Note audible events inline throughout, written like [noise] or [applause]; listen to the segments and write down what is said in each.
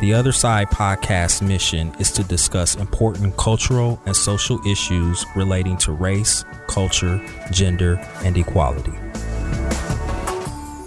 The Other Side podcast's mission is to discuss important cultural and social issues relating to race, culture, gender, and equality.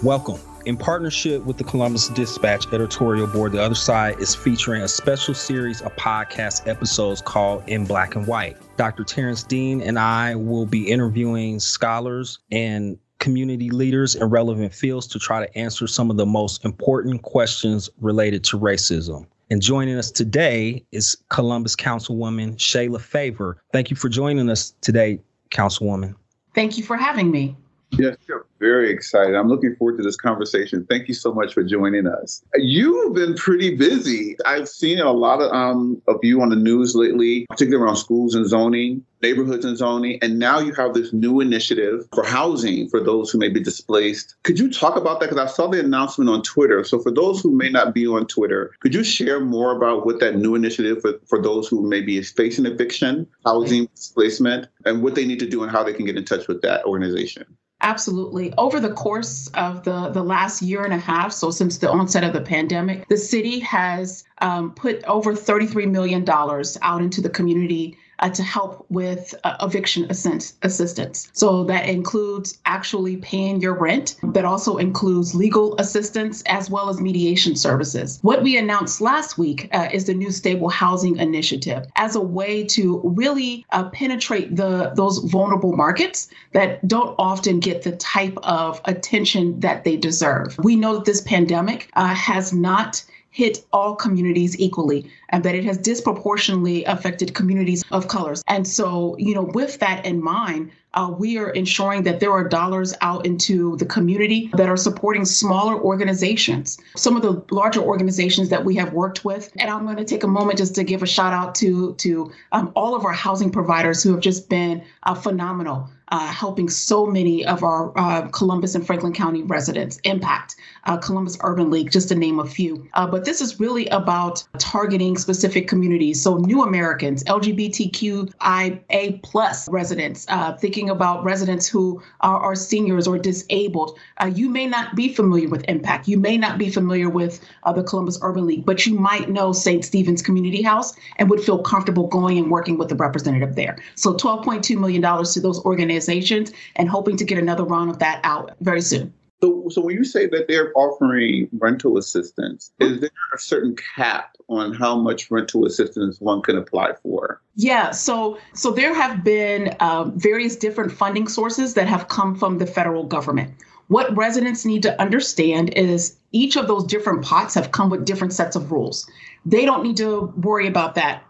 Welcome. In partnership with the Columbus Dispatch editorial board, The Other Side is featuring a special series of podcast episodes called In Black and White. Dr. Terrance Dean and I will be interviewing scholars and community leaders in relevant fields to try to answer some of the most important questions related to racism. And joining us today is Columbus Councilwoman Shayla Favor. Thank you for joining us today, Councilwoman. Thank you for having me. Yes. Very excited. I'm looking forward to this conversation. Thank you so much for joining us. You've been pretty busy. I've seen a lot of um of you on the news lately, particularly around schools and zoning, neighborhoods and zoning, and now you have this new initiative for housing for those who may be displaced. Could you talk about that? Because I saw the announcement on Twitter. So for those who may not be on Twitter, could you share more about what that new initiative for, for those who may be facing eviction, housing displacement, and what they need to do and how they can get in touch with that organization? Absolutely. Over the course of the, the last year and a half, so since the onset of the pandemic, the city has um, put over $33 million out into the community uh, to help with uh, eviction assistance. So that includes actually paying your rent, but also includes legal assistance as well as mediation services. What we announced last week uh, is the new stable housing initiative as a way to really uh, penetrate the those vulnerable markets that don't often get the type of attention that they deserve. We know that this pandemic uh, has not hit all communities equally and that it has disproportionately affected communities of colors. And so, you know, with that in mind, uh, we are ensuring that there are dollars out into the community that are supporting smaller organizations, some of the larger organizations that we have worked with. And I'm going to take a moment just to give a shout out to to um, all of our housing providers who have just been uh, phenomenal uh, helping so many of our uh, Columbus and Franklin County residents. Impact, uh, Columbus Urban League, just to name a few. Uh, but this is really about targeting specific communities. So new Americans, LGBTQIA plus residents, uh, thinking about residents who are, are seniors or disabled. Uh, you may not be familiar with Impact. You may not be familiar with the Columbus Urban League, but you might know St. Stephen's Community House and would feel comfortable going and working with the representative there. So $12.2 million to those organizations organizations and hoping to get another round of that out very soon. So, so when you say that they're offering rental assistance, is there a certain cap on how much rental assistance one can apply for? Yeah, so so there have been um, various different funding sources that have come from the federal government. What residents need to understand is each of those different pots have come with different sets of rules. They don't need to worry about that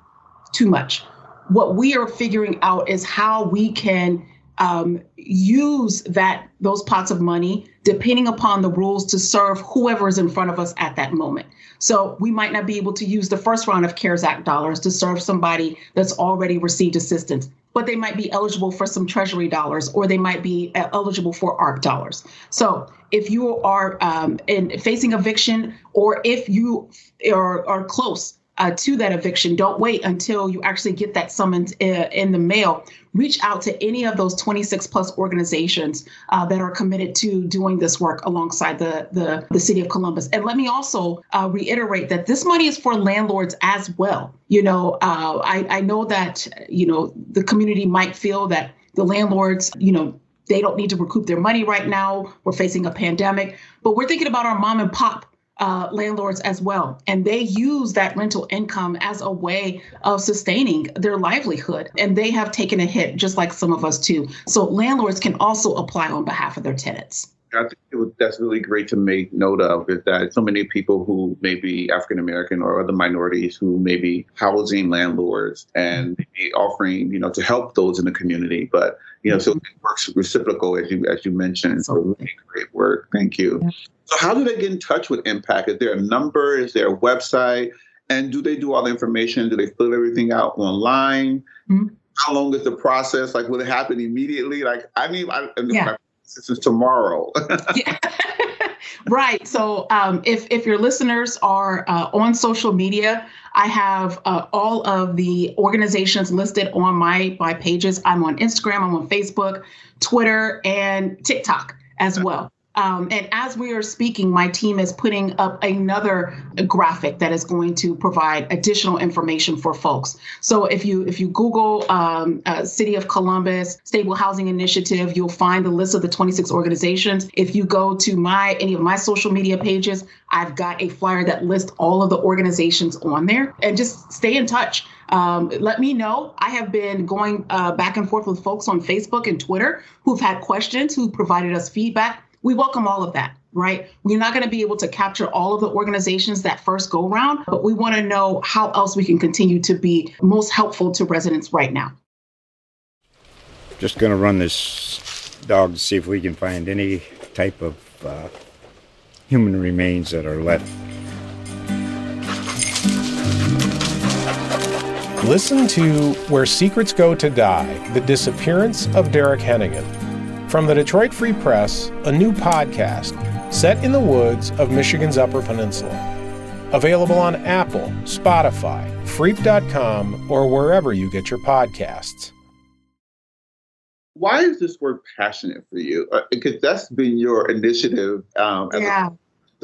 too much. What we are figuring out is how we can um, use that those pots of money depending upon the rules to serve whoever is in front of us at that moment. So we might not be able to use the first round of CARES Act dollars to serve somebody that's already received assistance, but they might be eligible for some Treasury dollars or they might be uh, eligible for ARP dollars. So if you are um, in facing eviction or if you are, are close uh, to that eviction. Don't wait until you actually get that summons in, uh, in the mail. Reach out to any of those 26 plus organizations uh, that are committed to doing this work alongside the, the, the city of Columbus. And let me also uh, reiterate that this money is for landlords as well. You know, uh, I, I know that, you know, the community might feel that the landlords, you know, they don't need to recoup their money right now. We're facing a pandemic, but we're thinking about our mom and pop uh, landlords as well. And they use that rental income as a way of sustaining their livelihood. And they have taken a hit, just like some of us too. So landlords can also apply on behalf of their tenants. I think was, that's really great to make note of is that so many people who may be African American or other minorities who may be housing landlords and offering, you know, to help those in the community. But you know, so it works reciprocal as you as you mentioned. So really great work. Thank you. Yeah. So how do they get in touch with Impact? Is there a number? Is there a website? And do they do all the information? Do they fill everything out online? Mm-hmm. How long is the process? Like, will it happen immediately? Like, I mean, I, yeah. This is tomorrow. [laughs] yeah. [laughs] right. So, um, if if your listeners are uh, on social media, I have uh, all of the organizations listed on my my pages. I'm on Instagram. I'm on Facebook, Twitter, and TikTok as well. Um, and as we are speaking, my team is putting up another graphic that is going to provide additional information for folks. So if you if you Google um, uh, City of Columbus Stable Housing Initiative, you'll find the list of the 26 organizations. If you go to my any of my social media pages, I've got a flyer that lists all of the organizations on there. And just stay in touch. Um, let me know. I have been going uh, back and forth with folks on Facebook and Twitter who've had questions, who provided us feedback we welcome all of that right? We're not going to be able to capture all of the organizations that first go around, but we want to know how else we can continue to be most helpful to residents right now. Just going to run this dog to see if we can find any type of uh, human remains that are left. Listen to Where Secrets Go to Die The Disappearance of Derek Hennigan from the Detroit Free Press, a new podcast set in the woods of Michigan's Upper Peninsula. Available on Apple, Spotify, Freep.com, or wherever you get your podcasts. Why is this word passionate for you? Uh, because that's been your initiative um, as yeah.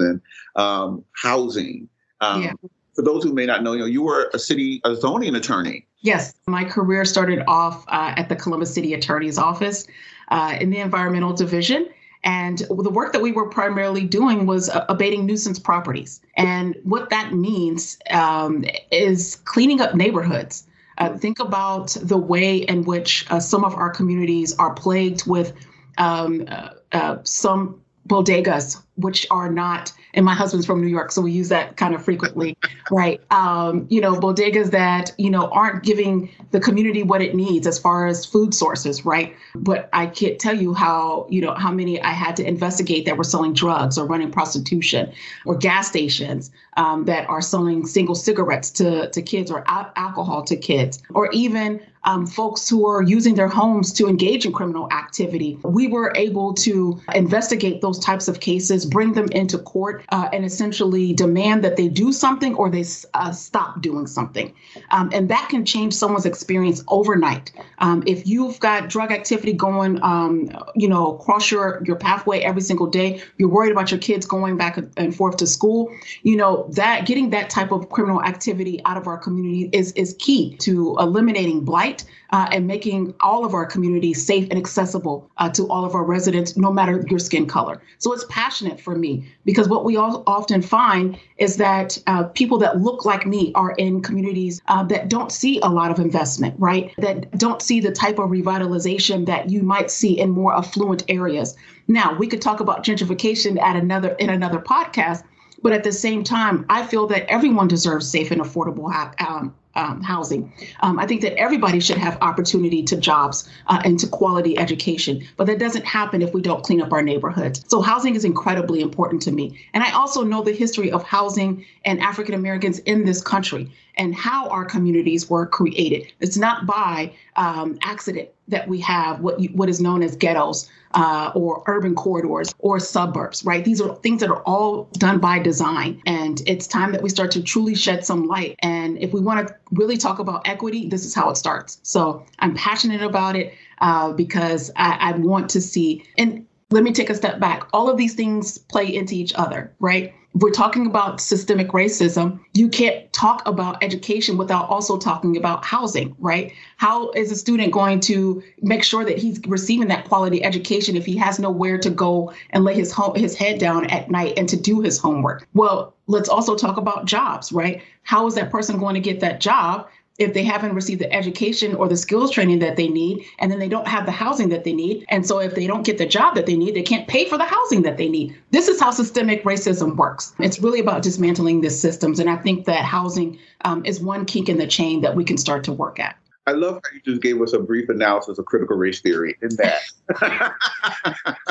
a um, housing. Um, yeah. For those who may not know, you know, you were a city a zoning attorney. Yes, my career started off uh, at the Columbus City Attorney's Office uh, in the environmental division. And the work that we were primarily doing was uh, abating nuisance properties. And what that means um, is cleaning up neighborhoods. Uh, think about the way in which uh, some of our communities are plagued with um, uh, uh, some bodegas, which are not and my husband's from New York, so we use that kind of frequently, right? Um, you know, bodegas that you know aren't giving the community what it needs as far as food sources, right? But I can't tell you how you know how many I had to investigate that were selling drugs or running prostitution, or gas stations um, that are selling single cigarettes to to kids or alcohol to kids, or even um, folks who are using their homes to engage in criminal activity. We were able to investigate those types of cases, bring them into court uh, and essentially demand that they do something or they uh, stop doing something. Um, and that can change someone's experience overnight. Um, if you've got drug activity going, um, you know, across your, your pathway every single day, you're worried about your kids going back and forth to school, you know, that getting that type of criminal activity out of our community is, is key to eliminating blight uh, and making all of our communities safe and accessible uh, to all of our residents, no matter your skin color. So it's passionate for me because what we all often find is that uh, people that look like me are in communities uh, that don't see a lot of investment, right? That don't see the type of revitalization that you might see in more affluent areas. Now, we could talk about gentrification at another in another podcast, but at the same time, I feel that everyone deserves safe and affordable um, um, housing. Um, I think that everybody should have opportunity to jobs uh, and to quality education, but that doesn't happen if we don't clean up our neighborhoods. So housing is incredibly important to me. And I also know the history of housing and African Americans in this country and how our communities were created. It's not by um, accident that we have what you, what is known as ghettos uh, or urban corridors or suburbs, right? These are things that are all done by design, and it's time that we start to truly shed some light. And if we want to really talk about equity, this is how it starts. So I'm passionate about it uh, because I, I want to see and let me take a step back. All of these things play into each other, right? If we're talking about systemic racism, you can't talk about education without also talking about housing, right? How is a student going to make sure that he's receiving that quality education if he has nowhere to go and lay his home, his head down at night and to do his homework? Well, let's also talk about jobs, right? How is that person going to get that job if they haven't received the education or the skills training that they need, and then they don't have the housing that they need. And so if they don't get the job that they need, they can't pay for the housing that they need. This is how systemic racism works. It's really about dismantling the systems. And I think that housing um, is one kink in the chain that we can start to work at. I love how you just gave us a brief analysis of critical race theory in that.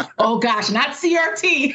[laughs] oh gosh, not CRT.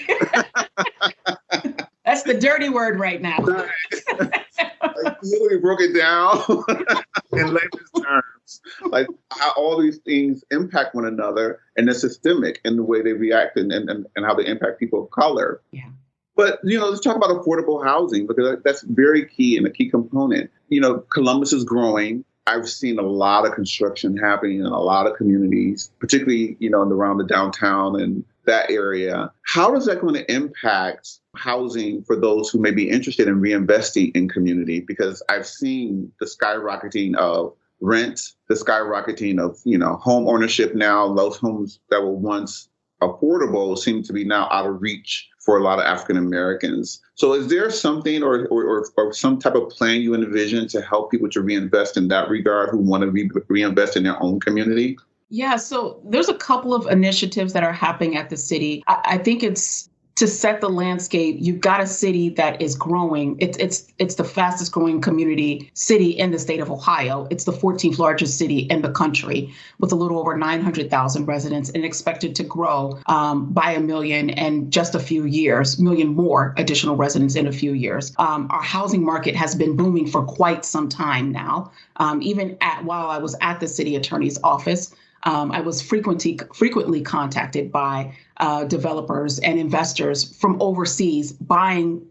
[laughs] That's the dirty word right now. [laughs] like, literally broke it down [laughs] in layman's terms, like how all these things impact one another, and they're systemic in the way they react and, and, and how they impact people of color. Yeah. But you know, let's talk about affordable housing because that's very key and a key component. You know, Columbus is growing. I've seen a lot of construction happening in a lot of communities, particularly you know around the downtown and that area. How is that going to impact housing for those who may be interested in reinvesting in community? Because I've seen the skyrocketing of rent, the skyrocketing of you know home ownership now. Those homes that were once affordable seem to be now out of reach for a lot of African Americans. So, is there something or, or, or, some type of plan you envision to help people to reinvest in that regard who want to re- reinvest in their own community? Yeah, so there's a couple of initiatives that are happening at the city. I, I think it's to set the landscape, you've got a city that is growing. It's it's it's the fastest growing community city in the state of Ohio. It's the 14th largest city in the country with a little over 900,000 residents and expected to grow um, by a million in just a few years, million more additional residents in a few years. Um, our housing market has been booming for quite some time now. Um, even at while I was at the city attorney's office, um, I was frequently frequently contacted by uh, developers and investors from overseas buying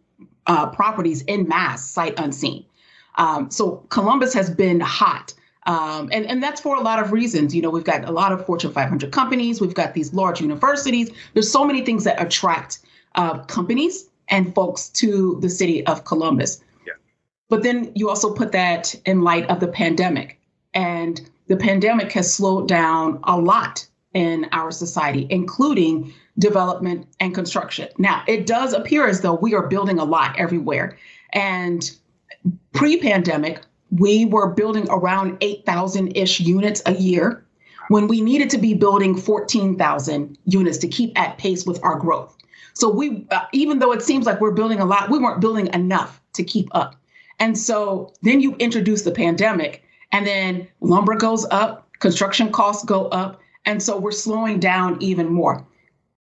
uh, properties in mass, sight unseen. Um, so Columbus has been hot. Um, and, and that's for a lot of reasons. You know, we've got a lot of Fortune 500 companies, we've got these large universities. There's so many things that attract uh, companies and folks to the city of Columbus. Yeah. But then you also put that in light of the pandemic. And the pandemic has slowed down a lot in our society, including development and construction. Now, it does appear as though we are building a lot everywhere. And pre pandemic, we were building around 8,000 ish units a year when we needed to be building 14,000 units to keep at pace with our growth. So we, uh, even though it seems like we're building a lot, we weren't building enough to keep up. And so then you introduce the pandemic, and then lumber goes up, construction costs go up, and so we're slowing down even more.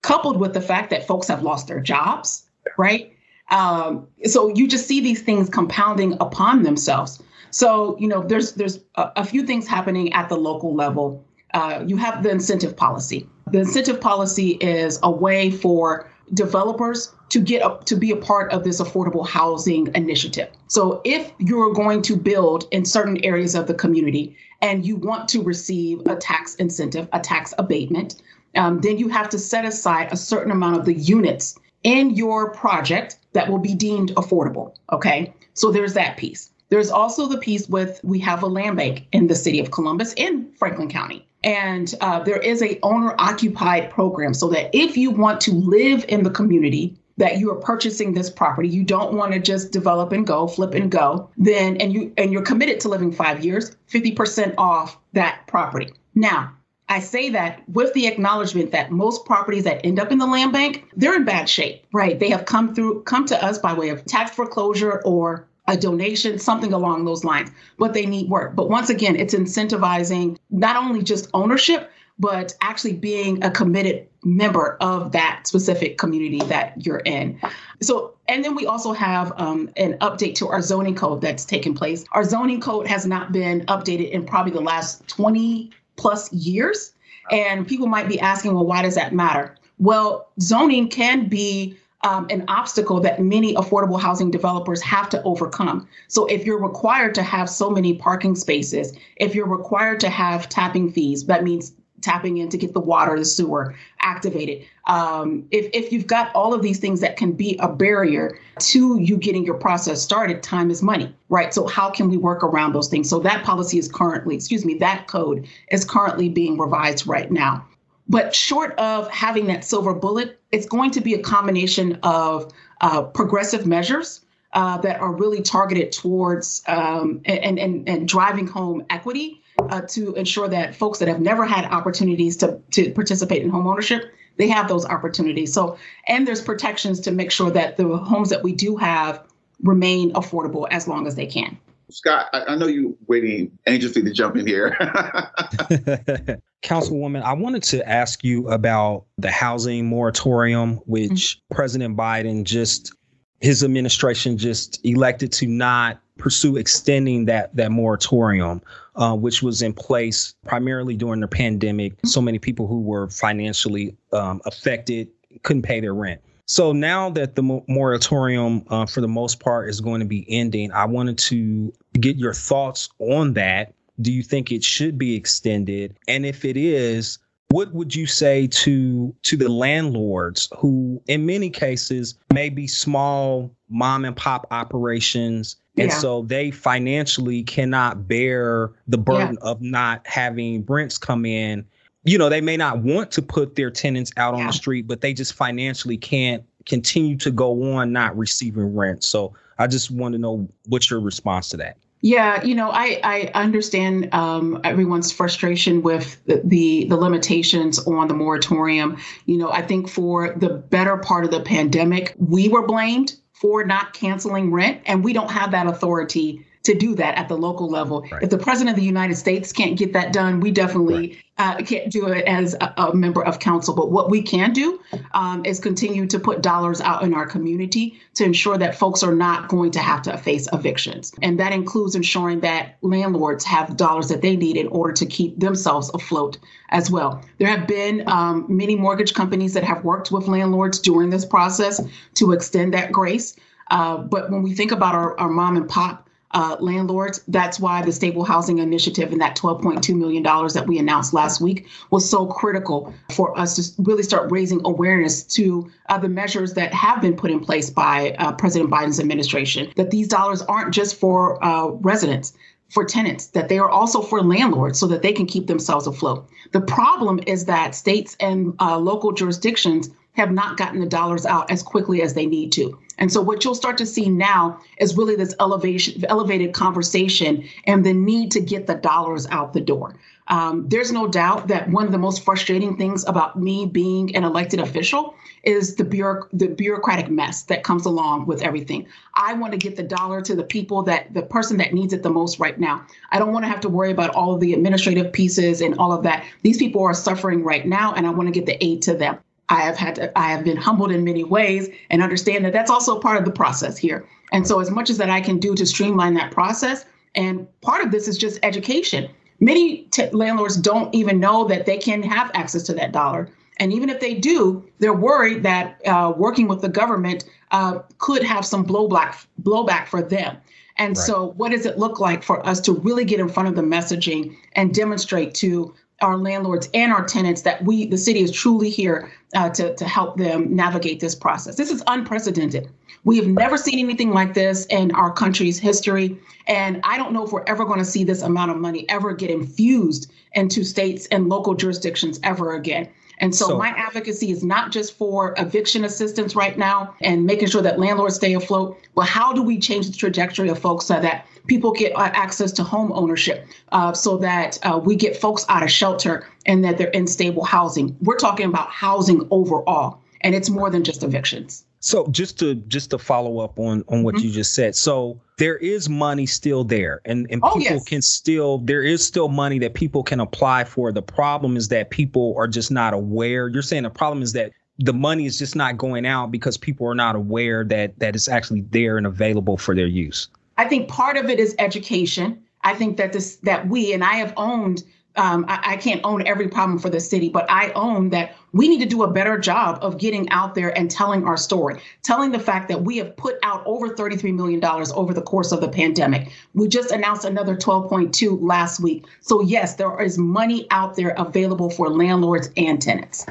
Coupled with the fact that folks have lost their jobs, right? Um, so you just see these things compounding upon themselves. So you know, there's there's a, a few things happening at the local level. Uh, you have the incentive policy. The incentive policy is a way for developers to get up to be a part of this affordable housing initiative. So if you're going to build in certain areas of the community and you want to receive a tax incentive, a tax abatement, um, then you have to set aside a certain amount of the units in your project that will be deemed affordable. Okay, so there's that piece. There's also the piece with we have a land bank in the city of Columbus in Franklin County. And uh, there is a owner occupied program so that if you want to live in the community that you are purchasing this property, you don't want to just develop and go, flip and go, then and you and you're committed to living 5 years, 50% off that property. Now, I say that with the acknowledgement that most properties that end up in the land bank, they're in bad shape, right? They have come through come to us by way of tax foreclosure or a donation, something along those lines, but they need work. But once again, it's incentivizing not only just ownership, but actually being a committed member of that specific community that you're in. So, and then we also have um, an update to our zoning code that's taken place. Our zoning code has not been updated in probably the last 20 plus years. And people might be asking, well, why does that matter? Well, zoning can be um, an obstacle that many affordable housing developers have to overcome. So, if you're required to have so many parking spaces, if you're required to have tapping fees, that means tapping in to get the water, the sewer activated. Um, if, if you've got all of these things that can be a barrier to you getting your process started, time is money, right? So, how can we work around those things? So, that policy is currently, excuse me, that code is currently being revised right now. But short of having that silver bullet, it's going to be a combination of uh, progressive measures uh, that are really targeted towards um, and, and, and driving home equity uh, to ensure that folks that have never had opportunities to, to participate in home ownership they have those opportunities. So and there's protections to make sure that the homes that we do have remain affordable as long as they can Scot, I, I know you're waiting anxiously to jump in here. [laughs] Councilwoman, I wanted to ask you about the housing moratorium, which mm-hmm. President Biden just his administration just elected to not pursue extending that that moratorium, uh, which was in place primarily during the pandemic. So many people who were financially um, affected couldn't pay their rent. So now that the moratorium, uh, for the most part, is going to be ending, I wanted to get your thoughts on that. Do you think it should be extended? And if it is, what would you say to to the landlords who, in many cases, may be small mom and pop operations, and yeah. so they financially cannot bear the burden yeah. of not having rents come in you know, they may not want to put their tenants out on the street, but they just financially can't continue to go on not receiving rent. So I just want to know what's your response to that. Yeah, you know, I I understand um, everyone's frustration with the, the, the limitations on the moratorium. You know, I think for the better part of the pandemic, we were blamed for not canceling rent, and we don't have that authority to do that at the local level. Right. If the president of the United States can't get that done, we definitely right. uh, can't do it as a, a, member of council. But what we can do um, is continue to put dollars out in our community to ensure that folks are not going to have to face evictions. And that includes ensuring that landlords have dollars that they need in order to keep themselves afloat as well. There have been um, many mortgage companies that have worked with landlords during this process to extend that grace. Uh, but when we think about our, our mom and pop uh, landlords. That's why the Stable Housing Initiative and that $12.2 million that we announced last week was so critical for us to really start raising awareness to uh, the measures that have been put in place by uh, President Biden's administration, that these dollars aren't just for uh, residents for tenants, that they are also for landlords so that they can keep themselves afloat. The problem is that states and uh, local jurisdictions have not gotten the dollars out as quickly as they need to. And so what you'll start to see now is really this elevation, elevated conversation and the need to get the dollars out the door. Um, there's no doubt that one of the most frustrating things about me being an elected official is the, bureauc- the bureaucratic mess that comes along with everything. I want to get the dollar to the people that the person that needs it the most right now. I don't want to have to worry about all of the administrative pieces and all of that. These people are suffering right now, and I want to get the aid to them. I have had to, I have been humbled in many ways and understand that that's also part of the process here. And so as much as that I can do to streamline that process, and part of this is just education. Many t- landlords don't even know that they can have access to that dollar. And even if they do, they're worried that uh, working with the government uh, could have some blowback blowback for them. And right. so, what does it look like for us to really get in front of the messaging and demonstrate to our landlords and our tenants that we, the city, is truly here uh, to, to help them navigate this process. This is unprecedented. We have never seen anything like this in our country's history. And I don't know if we're ever going to see this amount of money ever get infused into states and local jurisdictions ever again. And so, so, my advocacy is not just for eviction assistance right now and making sure that landlords stay afloat, but how do we change the trajectory of folks so that people get uh, access to home ownership uh, so that uh, we get folks out of shelter and that they're in stable housing. We're talking about housing overall, and it's more than just evictions. So just to just to follow up on on what mm-hmm. you just said. So there is money still there and, and oh, people yes. can still there is still money that people can apply for. The problem is that people are just not aware. You're saying the problem is that the money is just not going out because people are not aware that that it's actually there and available for their use. I think part of it is education. I think that this that we and I have owned. Um, I, I, can't own every problem for the city, but I own that we need to do a better job of getting out there and telling our story, telling the fact that we have put out over $33 million over the course of the pandemic. We just announced another 12.2 last week. So yes, there is money out there available for landlords and tenants.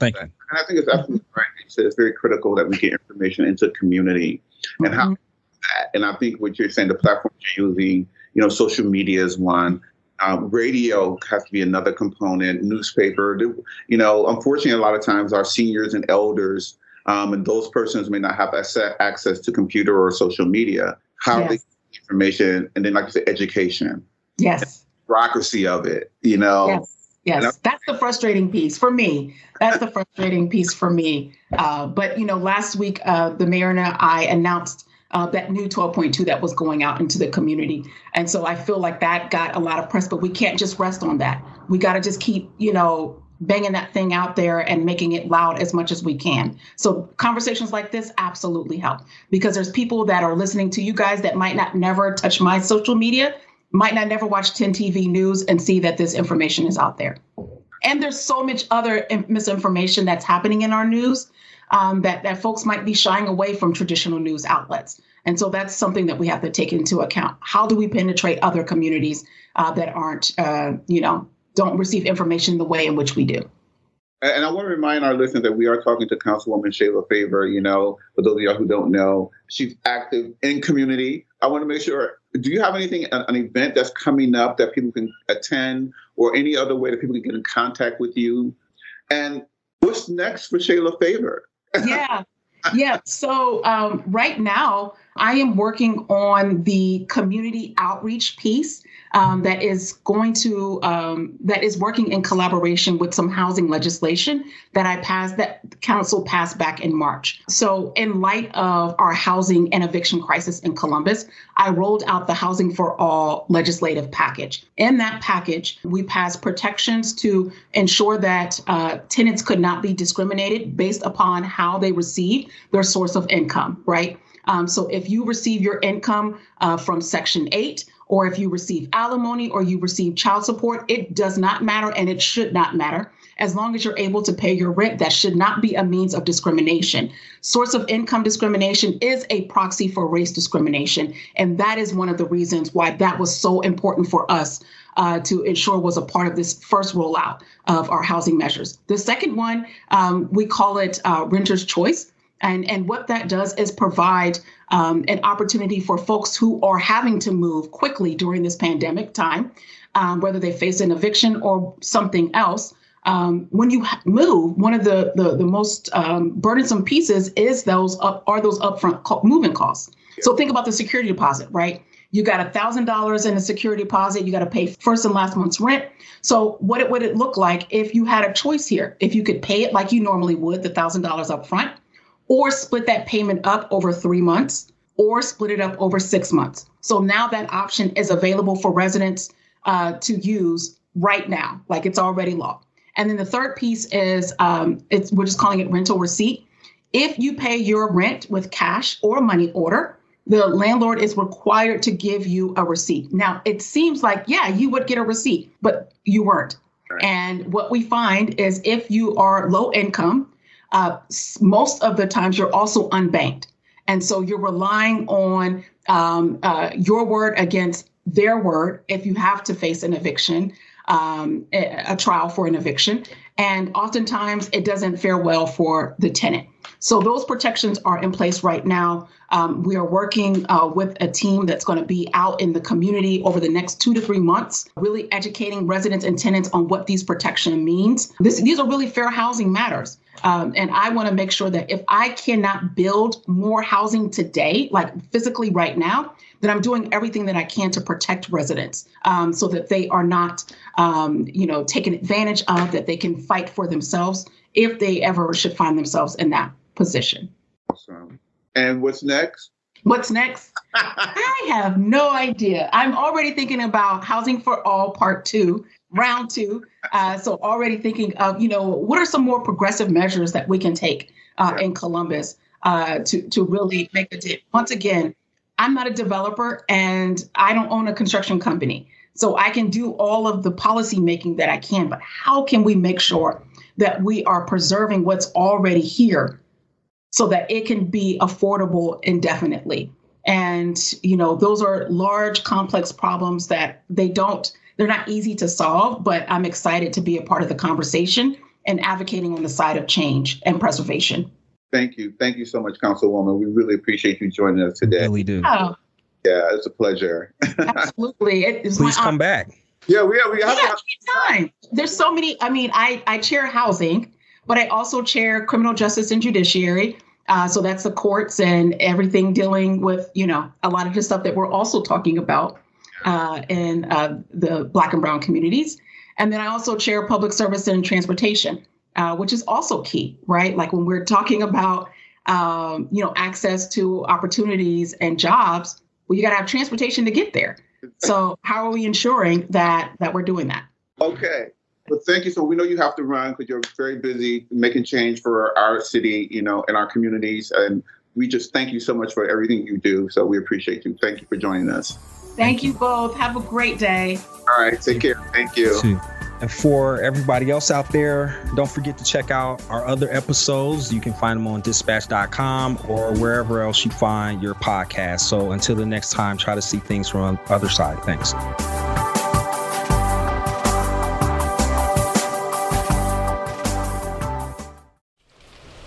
Thank you. And I think it's absolutely right. You said it's very critical that we get information into the community and mm-hmm. how that. And I think what you're saying, the platforms you're using, you know, social media is one. Um, radio has to be another component. Newspaper, you know, unfortunately, a lot of times our seniors and elders um, and those persons may not have access to computer or social media. How yes. they get information, and then like you said, education. Yes. Bureaucracy of it, you know. Yes. Yes, that's the frustrating piece for me. That's the frustrating piece for me. Uh, but you know, last week uh, the mayor and I announced uh, that new 12.2 that was going out into the community, and so I feel like that got a lot of press. But we can't just rest on that. We got to just keep, you know, banging that thing out there and making it loud as much as we can. So conversations like this absolutely help because there's people that are listening to you guys that might not never touch my social media, might not never watch 10 TV news and see that this information is out there. And there's so much other misinformation that's happening in our news um, that that folks might be shying away from traditional news outlets. And so that's something that we have to take into account. How do we penetrate other communities uh, that aren't, uh, you know, don't receive information the way in which we do. And I want to remind our listeners that we are talking to Councilwoman Shayla Favor. You know, for those of y'all who don't know, she's active in community. I want to make sure. Do you have anything, an, an event that's coming up that people can attend, or any other way that people can get in contact with you? And what's next for Shayla Favor? Yeah, yeah. So um, right now, I am working on the community outreach piece um, that is going to um, that is working in collaboration with some housing legislation that I passed that council passed back in March. So in light of our housing and eviction crisis in Columbus, I rolled out the Housing for All legislative package. In that package, we passed protections to ensure that uh, tenants could not be discriminated based upon how they receive their source of income, right? Um, so if you receive your income uh, from Section 8, or if you receive alimony or you receive child support, it does not matter and it should not matter. As long as you're able to pay your rent, that should not be a means of discrimination. Source of income discrimination is a proxy for race discrimination. And that is one of the reasons why that was so important for us uh, to ensure was a part of this first rollout of our housing measures. The second one, um, we call it uh, renter's choice. And, and what that does is provide um, an opportunity for folks who are having to move quickly during this pandemic time, um, whether they face an eviction or something else. Um, when you move, one of the the, the most um, burdensome pieces is those up, are those upfront moving costs. So think about the security deposit, right? You got a thousand dollars in a security deposit. You got to pay first and last month's rent. So what it, would it look like if you had a choice here? If you could pay it like you normally would, the thousand dollars up front, or split that payment up over three months or split it up over six months. So now that option is available for residents uh, to use right now, like it's already law. And then the third piece is um, it's we're just calling it rental receipt. If you pay your rent with cash or money order, the landlord is required to give you a receipt. Now, it seems like, yeah, you would get a receipt, but you weren't. Right. And what we find is if you are low income, uh, most of the times you're also unbanked. And so you're relying on um, uh, your word against their word if you have to face an eviction, um, a, a trial for an eviction. And oftentimes it doesn't fare well for the tenant. So those protections are in place right now. Um, we are working uh, with a team that's going to be out in the community over the next two to three months, really educating residents and tenants on what these protection means. This, these are really fair housing matters. Um, and I want to make sure that if I cannot build more housing today, like physically right now, then I'm doing everything that I can to protect residents um, so that they are not, um, you know, taken advantage of, that they can fight for themselves if they ever should find themselves in that position. Awesome. And what's next? What's next? [laughs] I have no idea. I'm already thinking about Housing for All Part Two, Round Two. Uh, so already thinking of, you know, what are some more progressive measures that we can take uh, in Columbus uh, to to really make a dent. Once again, I'm not a developer and I don't own a construction company. So I can do all of the policy making that I can, but how can we make sure that we are preserving what's already here so that it can be affordable indefinitely? And, you know, those are large, complex problems that they don't, they're not easy to solve, but I'm excited to be a part of the conversation and advocating on the side of change and preservation. Thank you. Thank you so much, Councilwoman. We really appreciate you joining us today. Yeah, we do. Oh. Yeah, it's a pleasure. Absolutely. It is Please come back. Yeah, we, yeah, we have yeah, time. There's so many. I mean, I, I chair housing, But I also chair criminal justice and judiciary. Uh, so that's the courts and everything dealing with, you know, a lot of the stuff that we're also talking about uh, in uh, the Black and Brown communities. And then I also chair public service and transportation, uh, which is also key, right? Like when we're talking about, um, you know, access to opportunities and jobs, well, you got to have transportation to get there. So how are we ensuring that that we're doing that? Okay. Well, thank you. So we know you have to run because you're very busy making change for our city, you know, and our communities. And we just thank you so much for everything you do. So we appreciate you. Thank you for joining us. Thank you both. Have a great day. All right. Take care. Thank you. And for everybody else out there, don't forget to check out our other episodes. You can find them on dispatch.com or wherever else you find your podcast. So until the next time, try to see things from the other side. Thanks.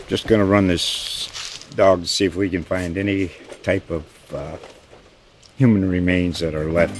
Just going to run this dog to see if we can find any type of uh, human remains that are left.